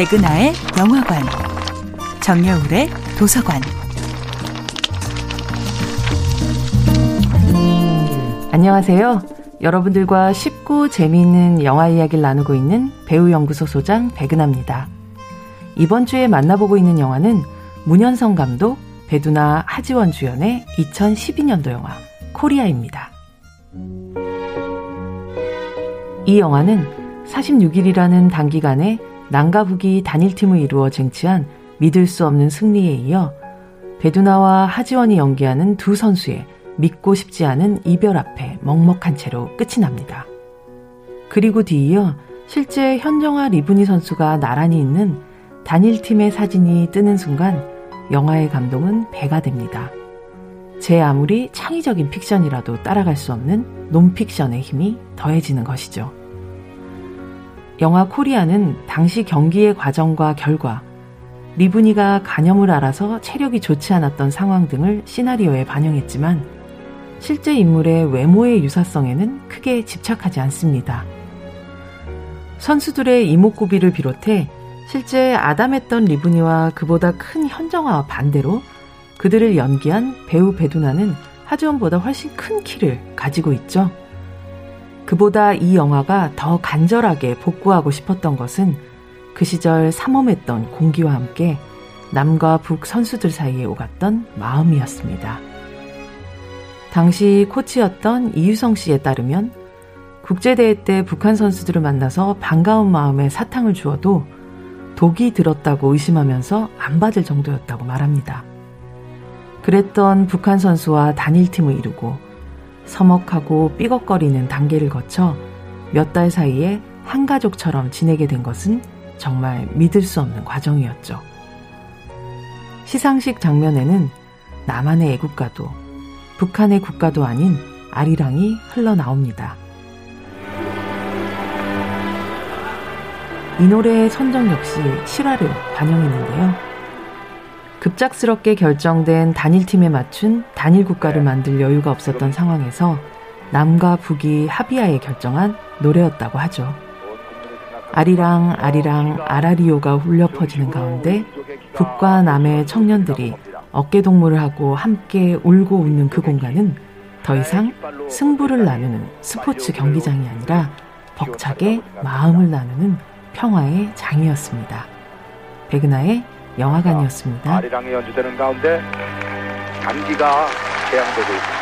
백은하의 영화관, 정여울의 도서관. 안녕하세요. 여러분들과 쉽고 재미있는 영화 이야기를 나누고 있는 배우연구소 소장 백은하입니다. 이번 주에 만나보고 있는 영화는 문현성 감독, 배두나 하지원 주연의 2012년도 영화 코리아입니다. 이 영화는 46일이라는 단기간에 남과 북이 단일팀을 이루어 쟁취한 믿을 수 없는 승리에 이어 배두나와 하지원이 연기하는 두 선수의 믿고 싶지 않은 이별 앞에 먹먹한 채로 끝이 납니다. 그리고 뒤이어 실제 현정아 리브니 선수가 나란히 있는 단일팀의 사진이 뜨는 순간 영화의 감동은 배가 됩니다. 제 아무리 창의적인 픽션이라도 따라갈 수 없는 논픽션의 힘이 더해지는 것이죠. 영화 코리아는 당시 경기의 과정과 결과, 리브니가 간염을 알아서 체력이 좋지 않았던 상황 등을 시나리오에 반영했지만 실제 인물의 외모의 유사성에는 크게 집착하지 않습니다. 선수들의 이목구비를 비롯해 실제 아담했던 리브니와 그보다 큰 현정아와 반대로 그들을 연기한 배우 배두나는 하지원보다 훨씬 큰 키를 가지고 있죠. 그보다 이 영화가 더 간절하게 복구하고 싶었던 것은 그 시절 삼엄했던 공기와 함께 남과 북 선수들 사이에 오갔던 마음이었습니다. 당시 코치였던 이유성 씨에 따르면 국제대회 때 북한 선수들을 만나서 반가운 마음에 사탕을 주어도 독이 들었다고 의심하면서 안 받을 정도였다고 말합니다. 그랬던 북한 선수와 단일팀을 이루고 서먹하고 삐걱거리는 단계를 거쳐 몇 달 사이에 한 가족처럼 지내게 된 것은 정말 믿을 수 없는 과정이었죠. 시상식 장면에는 남한의 애국가도 북한의 국가도 아닌 아리랑이 흘러나옵니다. 이 노래의 선정 역시 실화를 반영했는데요. 급작스럽게 결정된 단일팀에 맞춘 단일 국가를 만들 여유가 없었던 상황에서 남과 북이 합의하에 결정한 노래였다고 하죠. 아리랑 아리랑 아라리오가 울려 퍼지는 가운데 북과 남의 청년들이 어깨 동무를 하고 함께 울고 웃는 그 공간은 더 이상 승부를 나누는 스포츠 경기장이 아니라 벅차게 마음을 나누는 평화의 장이었습니다. 백은하의 영화관이었습니다. 아리랑이 연주되는 가운데 장기가 개양되고 있습니다.